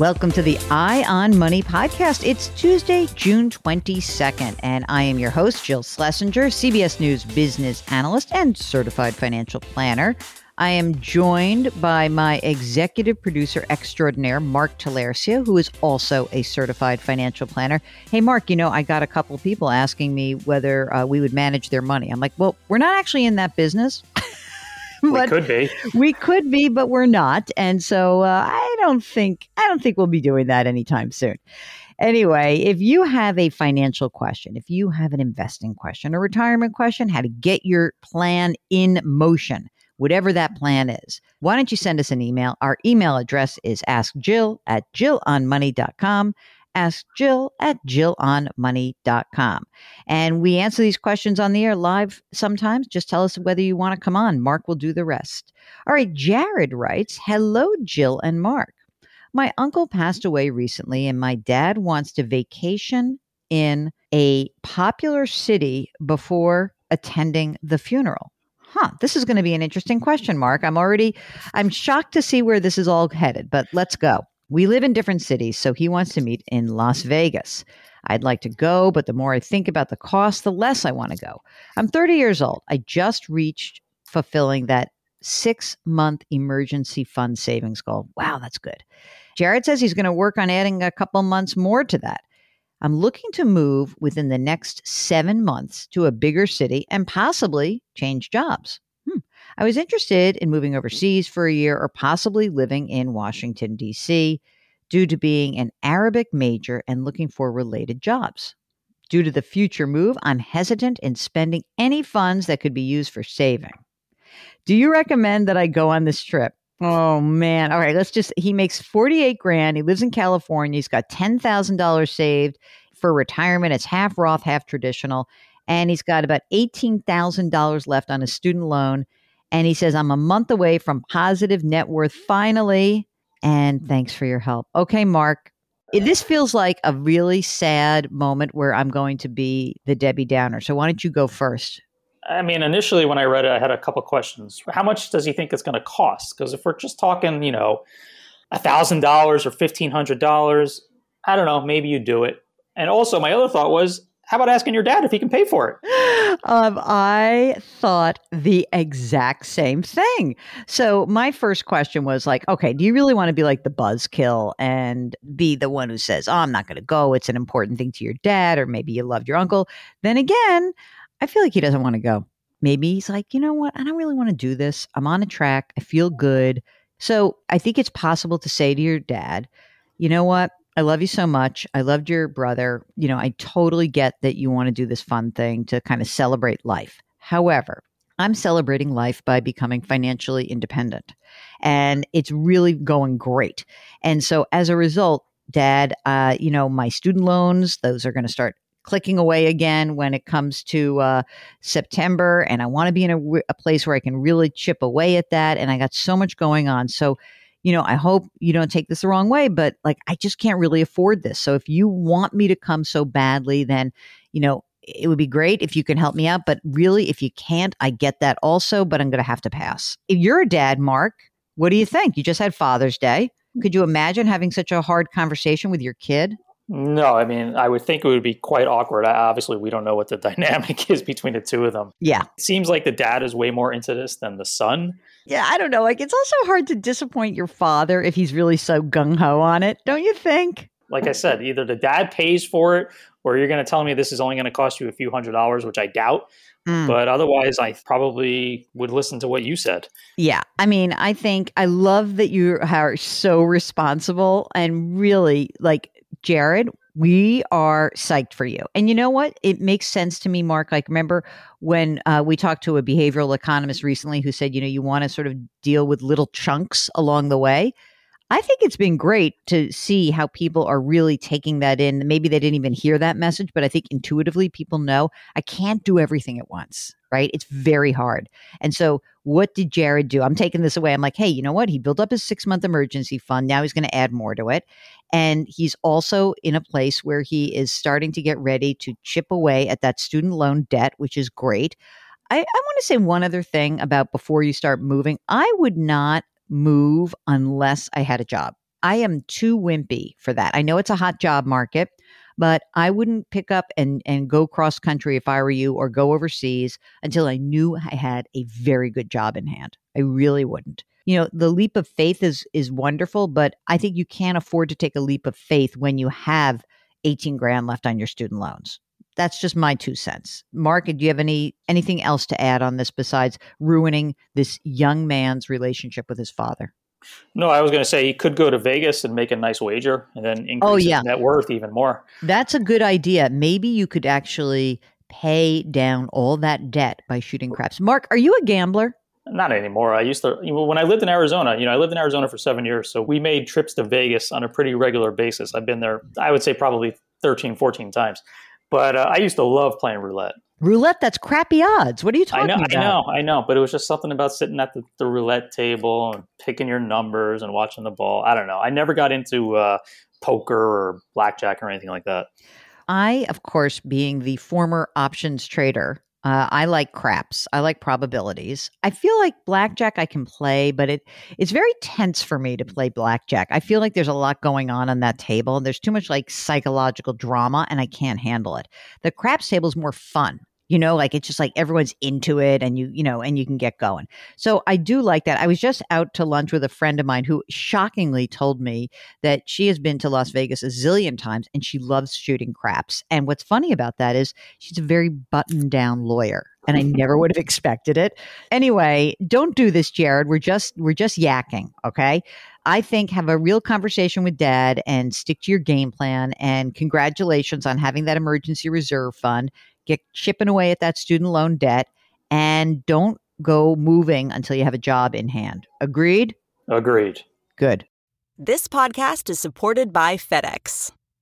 Welcome to the Eye on Money podcast. It's Tuesday, June 22nd, and I am your host, Jill Schlesinger, CBS News business analyst and certified financial planner. I am joined by my executive producer extraordinaire, Mark Talercia, who is also a certified financial planner. Hey, Mark, you know, I got a couple people asking me whether uh, we would manage their money. I'm like, well, we're not actually in that business. we could be. We could be, but we're not. And so uh, I don't think I don't think we'll be doing that anytime soon. Anyway, if you have a financial question, if you have an investing question, a retirement question, how to get your plan in motion, whatever that plan is, why don't you send us an email? Our email address is askjill at jillonmoney.com ask Jill at jillonmoney.com. And we answer these questions on the air live sometimes. Just tell us whether you want to come on. Mark will do the rest. All right, Jared writes Hello, Jill and Mark. My uncle passed away recently, and my dad wants to vacation in a popular city before attending the funeral. Huh, this is going to be an interesting question, Mark. I'm already I'm shocked to see where this is all headed, but let's go. We live in different cities, so he wants to meet in Las Vegas. I'd like to go, but the more I think about the cost, the less I want to go. I'm 30 years old. I just reached fulfilling that six month emergency fund savings goal. Wow, that's good. Jared says he's going to work on adding a couple months more to that. I'm looking to move within the next seven months to a bigger city and possibly change jobs. Hmm. I was interested in moving overseas for a year or possibly living in Washington, D.C., due to being an Arabic major and looking for related jobs. Due to the future move, I'm hesitant in spending any funds that could be used for saving. Do you recommend that I go on this trip? Oh man. All right, let's just he makes 48 grand. He lives in California. He's got $10,000 saved for retirement. It's half Roth, half traditional, and he's got about $18,000 left on his student loan and he says, I'm a month away from positive net worth finally. And thanks for your help. Okay, Mark. This feels like a really sad moment where I'm going to be the Debbie Downer. So why don't you go first? I mean, initially when I read it, I had a couple questions. How much does he think it's going to cost? Because if we're just talking, you know, $1,000 or $1,500, I don't know, maybe you do it. And also, my other thought was, how about asking your dad if he can pay for it? Um, I thought the exact same thing. So my first question was like, okay, do you really want to be like the buzzkill and be the one who says, "Oh, I'm not going to go. It's an important thing to your dad," or maybe you loved your uncle. Then again, I feel like he doesn't want to go. Maybe he's like, you know what? I don't really want to do this. I'm on a track. I feel good. So I think it's possible to say to your dad, you know what? I love you so much. I loved your brother. You know, I totally get that you want to do this fun thing to kind of celebrate life. However, I'm celebrating life by becoming financially independent. And it's really going great. And so as a result, dad, uh, you know, my student loans, those are going to start clicking away again when it comes to uh, September. And I want to be in a, a place where I can really chip away at that. And I got so much going on. So you know, I hope you don't take this the wrong way, but like, I just can't really afford this. So if you want me to come so badly, then, you know, it would be great if you can help me out. But really, if you can't, I get that also, but I'm going to have to pass. If you're a dad, Mark, what do you think? You just had Father's Day. Mm. Could you imagine having such a hard conversation with your kid? No, I mean, I would think it would be quite awkward. Obviously, we don't know what the dynamic is between the two of them. Yeah. It seems like the dad is way more into this than the son. Yeah, I don't know. Like, it's also hard to disappoint your father if he's really so gung ho on it, don't you think? Like I said, either the dad pays for it or you're going to tell me this is only going to cost you a few hundred dollars, which I doubt. Mm. But otherwise, I probably would listen to what you said. Yeah. I mean, I think I love that you are so responsible and really like Jared, we are psyched for you. And you know what? It makes sense to me, Mark. Like, remember when uh, we talked to a behavioral economist recently who said, you know, you want to sort of deal with little chunks along the way? I think it's been great to see how people are really taking that in. Maybe they didn't even hear that message, but I think intuitively people know I can't do everything at once, right? It's very hard. And so, what did Jared do? I'm taking this away. I'm like, hey, you know what? He built up his six month emergency fund. Now he's going to add more to it. And he's also in a place where he is starting to get ready to chip away at that student loan debt, which is great. I, I want to say one other thing about before you start moving. I would not move unless I had a job. I am too wimpy for that. I know it's a hot job market, but I wouldn't pick up and, and go cross country if I were you or go overseas until I knew I had a very good job in hand. I really wouldn't. You know, the leap of faith is is wonderful, but I think you can't afford to take a leap of faith when you have 18 grand left on your student loans that's just my two cents. Mark, do you have any anything else to add on this besides ruining this young man's relationship with his father? No, I was going to say he could go to Vegas and make a nice wager and then oh, increase oh, yeah. his net worth even more. That's a good idea. Maybe you could actually pay down all that debt by shooting craps. Mark, are you a gambler? Not anymore. I used to, when I lived in Arizona, you know, I lived in Arizona for seven years. So we made trips to Vegas on a pretty regular basis. I've been there, I would say probably 13, 14 times. But uh, I used to love playing roulette. Roulette, that's crappy odds. What are you talking I know, about? I know, I know. But it was just something about sitting at the, the, roulette table and picking your numbers and watching the ball. I don't know. I never got into uh, poker or blackjack or anything like that. I, of course, being the former options trader, uh, I like craps. I like probabilities. I feel like blackjack I can play, but it it's very tense for me to play blackjack. I feel like there's a lot going on on that table, and there's too much like psychological drama, and I can't handle it. The craps table is more fun you know like it's just like everyone's into it and you you know and you can get going so i do like that i was just out to lunch with a friend of mine who shockingly told me that she has been to las vegas a zillion times and she loves shooting craps and what's funny about that is she's a very buttoned down lawyer and I never would have expected it. Anyway, don't do this, Jared. We're just we're just yakking, okay? I think have a real conversation with dad and stick to your game plan and congratulations on having that emergency reserve fund get chipping away at that student loan debt, and don't go moving until you have a job in hand. Agreed? Agreed. Good. This podcast is supported by FedEx.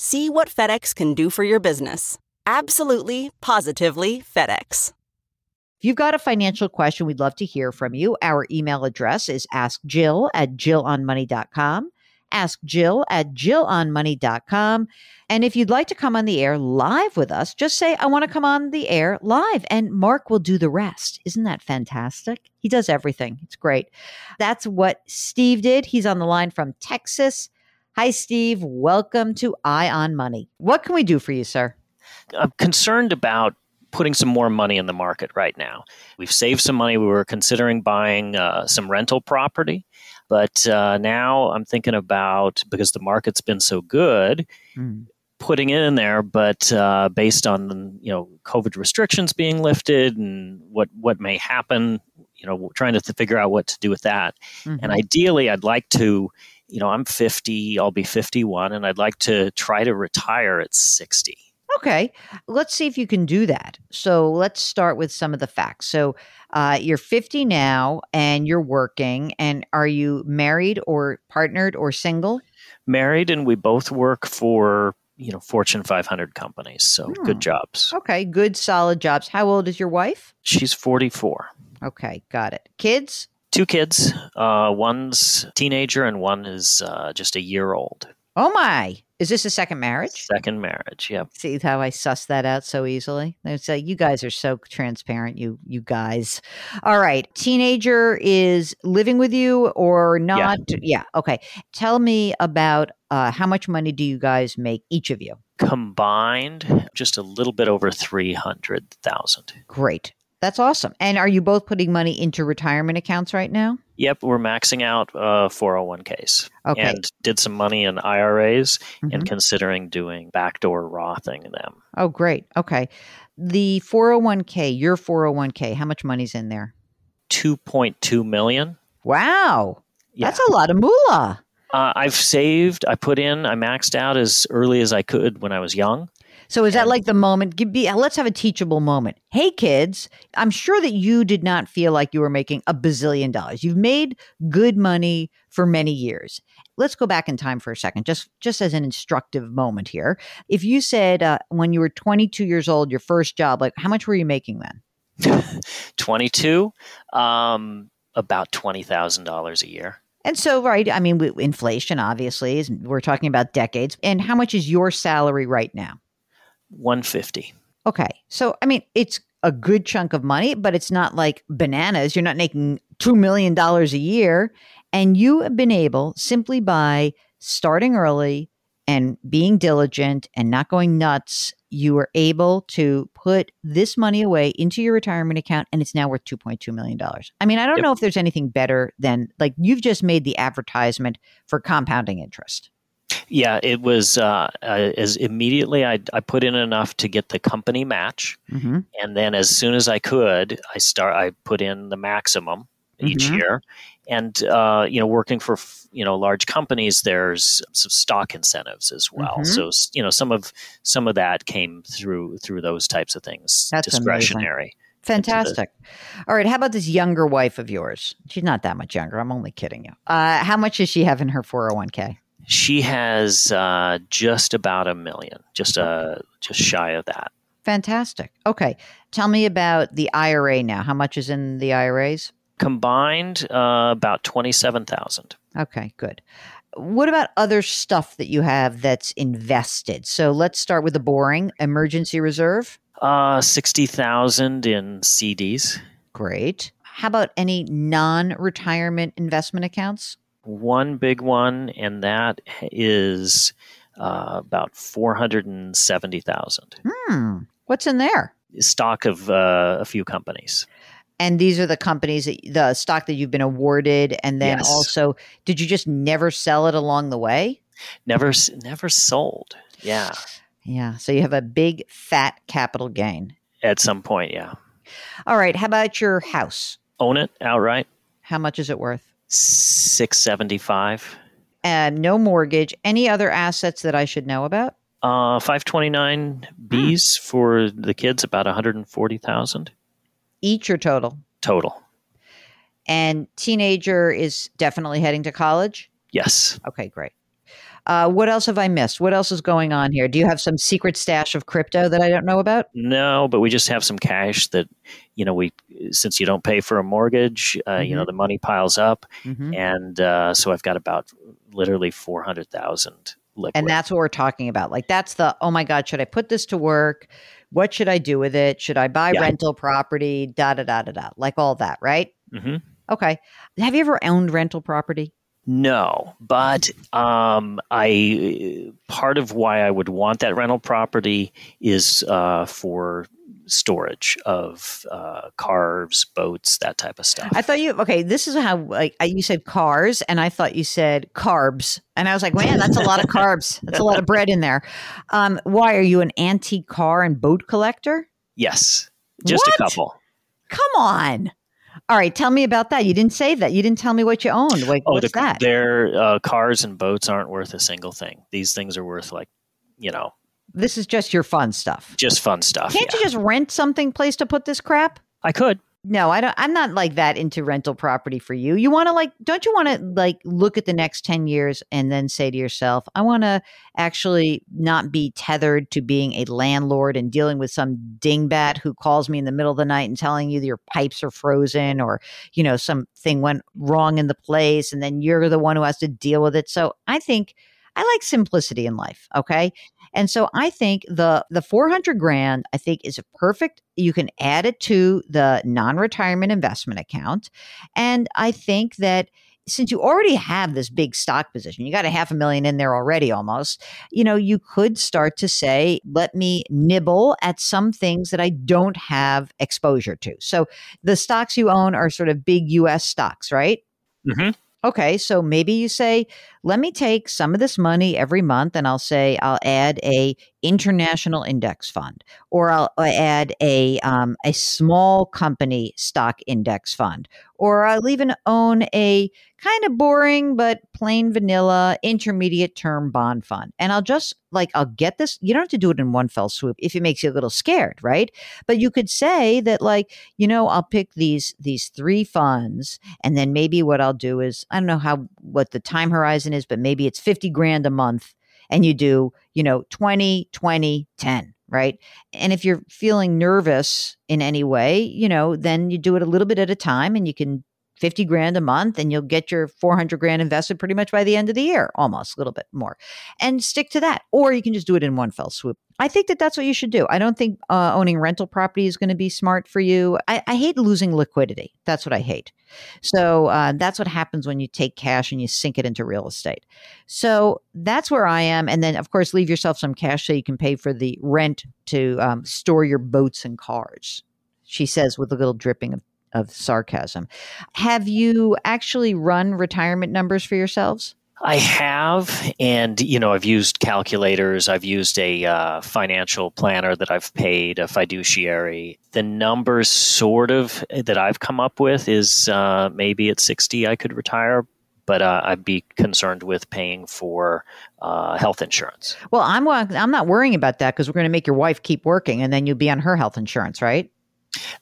See what FedEx can do for your business. Absolutely, positively FedEx. If you've got a financial question, we'd love to hear from you. Our email address is askjill at jillonmoney.com. Ask Jill at jillonmoney.com. And if you'd like to come on the air live with us, just say, I want to come on the air live, and Mark will do the rest. Isn't that fantastic? He does everything. It's great. That's what Steve did. He's on the line from Texas. Hi, Steve. Welcome to Eye on Money. What can we do for you, sir? I'm concerned about putting some more money in the market right now. We've saved some money. We were considering buying uh, some rental property, but uh, now I'm thinking about because the market's been so good. Mm. Putting it in there, but uh, based on you know COVID restrictions being lifted and what what may happen, you know, trying to figure out what to do with that. Mm-hmm. And ideally, I'd like to, you know, I'm 50, I'll be 51, and I'd like to try to retire at 60 Okay, let's see if you can do that. So let's start with some of the facts. So uh, you're 50 now and you're working. And are you married or partnered or single? Married, and we both work for you know Fortune 500 companies. So hmm. good jobs. Okay, good solid jobs. How old is your wife? She's 44. Okay, got it. Kids? Two kids. Uh, one's teenager and one is uh, just a year old. Oh my! Is this a second marriage? Second marriage. Yep. See how I suss that out so easily? It's like you guys are so transparent, you you guys. All right. Teenager is living with you or not? Yeah. yeah. Okay. Tell me about uh, how much money do you guys make each of you? Combined, just a little bit over three hundred thousand. Great. That's awesome. And are you both putting money into retirement accounts right now? Yep, we're maxing out uh, 401ks. Okay. And did some money in IRAs mm-hmm. and considering doing backdoor Rothing them. Oh, great. Okay. The 401k, your 401k, how much money's in there? 2.2 million. Wow. Yeah. That's a lot of moolah. Uh, I've saved, I put in, I maxed out as early as I could when I was young. So is that like the moment? Give me, let's have a teachable moment. Hey, kids, I'm sure that you did not feel like you were making a bazillion dollars. You've made good money for many years. Let's go back in time for a second, just just as an instructive moment here. If you said uh, when you were 22 years old, your first job, like how much were you making then? 22, um, about twenty thousand dollars a year. And so, right, I mean, inflation obviously is. We're talking about decades. And how much is your salary right now? 150. Okay. So, I mean, it's a good chunk of money, but it's not like bananas. You're not making $2 million a year. And you have been able simply by starting early and being diligent and not going nuts, you were able to put this money away into your retirement account and it's now worth $2.2 million. I mean, I don't yep. know if there's anything better than like you've just made the advertisement for compounding interest. Yeah, it was uh, uh, as immediately I, I put in enough to get the company match, mm-hmm. and then as soon as I could, I start. I put in the maximum each mm-hmm. year, and uh, you know, working for you know large companies, there's some stock incentives as well. Mm-hmm. So you know, some of some of that came through through those types of things, That's discretionary. Amazing. Fantastic. All right. How about this younger wife of yours? She's not that much younger. I'm only kidding you. Uh, how much does she have in her 401k? She has uh, just about a million, just uh, just shy of that. Fantastic. Okay, tell me about the IRA now. How much is in the IRAs? Combined, uh, about twenty-seven thousand. Okay, good. What about other stuff that you have that's invested? So let's start with the boring emergency reserve. Uh, sixty thousand in CDs. Great. How about any non-retirement investment accounts? One big one, and that is uh, about four hundred and seventy thousand. Hmm. What's in there? Stock of uh, a few companies. And these are the companies that the stock that you've been awarded, and then yes. also, did you just never sell it along the way? Never, never sold. Yeah. Yeah. So you have a big fat capital gain at some point. Yeah. All right. How about your house? Own it outright. How much is it worth? 675 and no mortgage. Any other assets that i should know about? Uh 529 b's hmm. for the kids about 140000 each or total? Total. And teenager is definitely heading to college? Yes. Okay great uh, what else have I missed? What else is going on here? Do you have some secret stash of crypto that I don't know about? No, but we just have some cash that, you know, we since you don't pay for a mortgage, uh, mm-hmm. you know, mm-hmm. the money piles up, mm-hmm. and uh, so I've got about literally four hundred thousand. And that's what we're talking about. Like that's the oh my god, should I put this to work? What should I do with it? Should I buy yeah. rental property? Da da da da da. Like all that, right? Mm-hmm. Okay. Have you ever owned rental property? No, but um, I part of why I would want that rental property is uh, for storage of uh, cars, boats, that type of stuff. I thought you okay. This is how like you said cars, and I thought you said carbs, and I was like, man, that's a lot of carbs. That's a lot of bread in there. Um, why are you an antique car and boat collector? Yes, just what? a couple. Come on. All right, tell me about that. You didn't say that. You didn't tell me what you owned. Like, oh, what's the, that? Their uh, cars and boats aren't worth a single thing. These things are worth like, you know. This is just your fun stuff. Just fun stuff. Can't yeah. you just rent something place to put this crap? I could no, I don't. I'm not like that into rental property for you. You want to like, don't you want to like look at the next 10 years and then say to yourself, I want to actually not be tethered to being a landlord and dealing with some dingbat who calls me in the middle of the night and telling you your pipes are frozen or, you know, something went wrong in the place and then you're the one who has to deal with it. So I think I like simplicity in life. Okay. And so I think the the 400 grand I think is a perfect you can add it to the non-retirement investment account and I think that since you already have this big stock position, you got a half a million in there already almost, you know, you could start to say, let me nibble at some things that I don't have exposure to. So the stocks you own are sort of big US stocks, right? Mm-hmm. Okay, so maybe you say, let me take some of this money every month and I'll say I'll add a international index fund or I'll add a um, a small company stock index fund or I'll even own a kind of boring but plain vanilla intermediate term bond fund. And I'll just like, I'll get this. You don't have to do it in one fell swoop if it makes you a little scared, right? But you could say that, like, you know, I'll pick these, these three funds. And then maybe what I'll do is, I don't know how, what the time horizon is, but maybe it's 50 grand a month and you do, you know, 20, 20, 10 right? And if you're feeling nervous in any way, you know, then you do it a little bit at a time and you can 50 grand a month and you'll get your 400 grand invested pretty much by the end of the year, almost a little bit more. And stick to that. Or you can just do it in one fell swoop. I think that that's what you should do. I don't think uh, owning rental property is going to be smart for you. I, I, hate losing liquidity. That's what I hate. So uh, that's what happens when you take cash and you sink it into real estate. So that's where I am. And then, of course, leave yourself some cash so you can pay for the rent to um, store your boats and cars. She says with a little dripping of of sarcasm. Have you actually run retirement numbers for yourselves? I have, and you know, I've used calculators. I've used a uh, financial planner that I've paid a fiduciary. The numbers, sort of, that I've come up with is uh, maybe at sixty I could retire, but uh, I'd be concerned with paying for uh, health insurance. Well, I'm I'm not worrying about that because we're going to make your wife keep working, and then you'll be on her health insurance, right?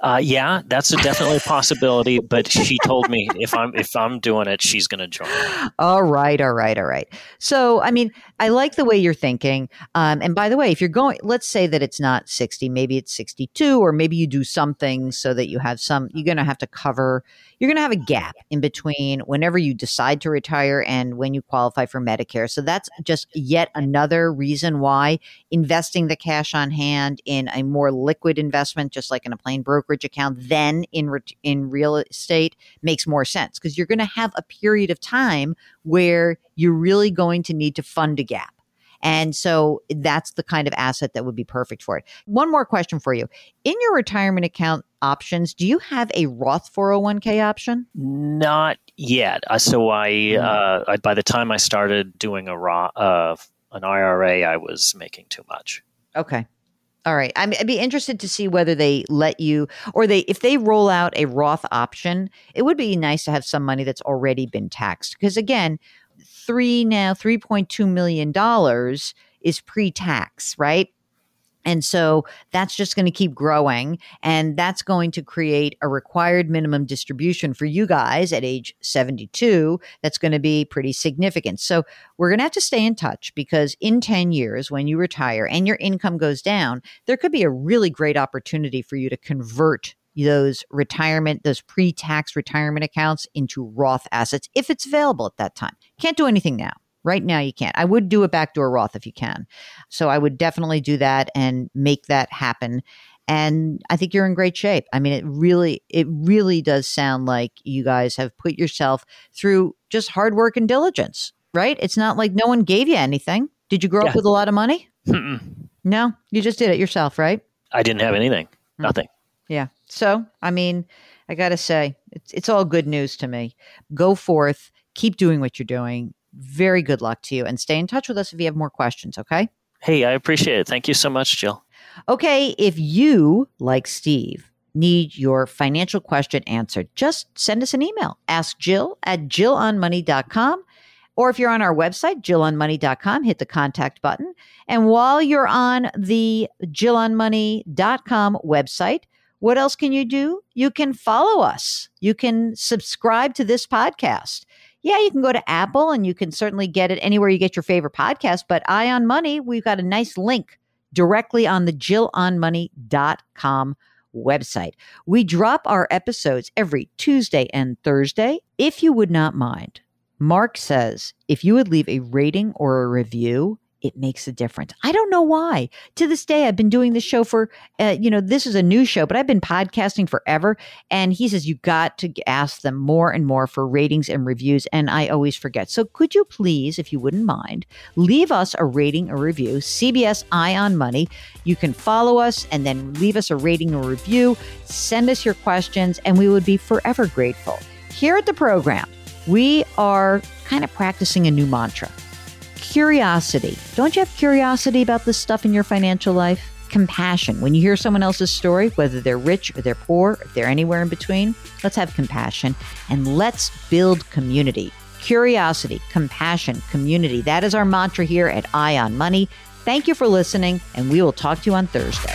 Uh, yeah, that's a definitely a possibility. But she told me if I'm if I'm doing it, she's going to join. All right, all right, all right. So, I mean, I like the way you're thinking. Um, and by the way, if you're going, let's say that it's not 60, maybe it's 62, or maybe you do something so that you have some. You're going to have to cover. You're going to have a gap in between whenever you decide to retire and when you qualify for Medicare. So that's just yet another reason why investing the cash on hand in a more liquid investment, just like in a plain brokerage account then in re- in real estate makes more sense because you're going to have a period of time where you're really going to need to fund a gap. And so that's the kind of asset that would be perfect for it. One more question for you. In your retirement account options, do you have a Roth 401k option? Not yet. Uh, so I, mm. uh, I, by the time I started doing a Roth, uh, an IRA, I was making too much. Okay. All right. I I'd be interested to see whether they let you or they if they roll out a Roth option, it would be nice to have some money that's already been taxed. Because again, three now, three point two million dollars is pre-tax, right? And so that's just going to keep growing. And that's going to create a required minimum distribution for you guys at age 72. That's going to be pretty significant. So we're going to have to stay in touch because in 10 years, when you retire and your income goes down, there could be a really great opportunity for you to convert those retirement, those pre tax retirement accounts into Roth assets if it's available at that time. Can't do anything now. Right now, you can't. I would do a backdoor Roth if you can. So I would definitely do that and make that happen. And I think you're in great shape. I mean, it really, it really does sound like you guys have put yourself through just hard work and diligence, right? It's not like no one gave you anything. Did you grow yeah. up with a lot of money? Mm-mm. No, you just did it yourself, right? I didn't have anything. Mm-hmm. Nothing. Yeah. So, I mean, I got to say, it's, it's all good news to me. Go forth, keep doing what you're doing very good luck to you and stay in touch with us if you have more questions, okay? Hey, I appreciate it. Thank you so much, Jill. Okay, if you, like Steve, need your financial question answered, just send us an email. Ask Jill at jillonmoney.com. Or if you're on our website, jillonmoney.com, hit the contact button. And while you're on the jillonmoney.com website, what else can you do? You can follow us. You can subscribe to this podcast yeah, you can go to Apple and you can certainly get it anywhere you get your favorite podcast. But Eye on Money, we've got a nice link directly on the jillonmoney.com website. We drop our episodes every Tuesday and Thursday. If you would not mind, Mark says if you would leave a rating or a review, it makes a difference. I don't know why. To this day, I've been doing this show for, uh, you know, this is a new show, but I've been podcasting forever. And he says, you got to ask them more and more for ratings and reviews. And I always forget. So could you please, if you wouldn't mind, leave us a rating or review, CBS Eye on Money. You can follow us and then leave us a rating or review, send us your questions, and we would be forever grateful. Here at the program, we are kind of practicing a new mantra curiosity. Don't you have curiosity about this stuff in your financial life? Compassion. When you hear someone else's story, whether they're rich or they're poor, if they're anywhere in between, let's have compassion and let's build community. Curiosity, compassion, community. That is our mantra here at Eye on Money. Thank you for listening, and we will talk to you on Thursday.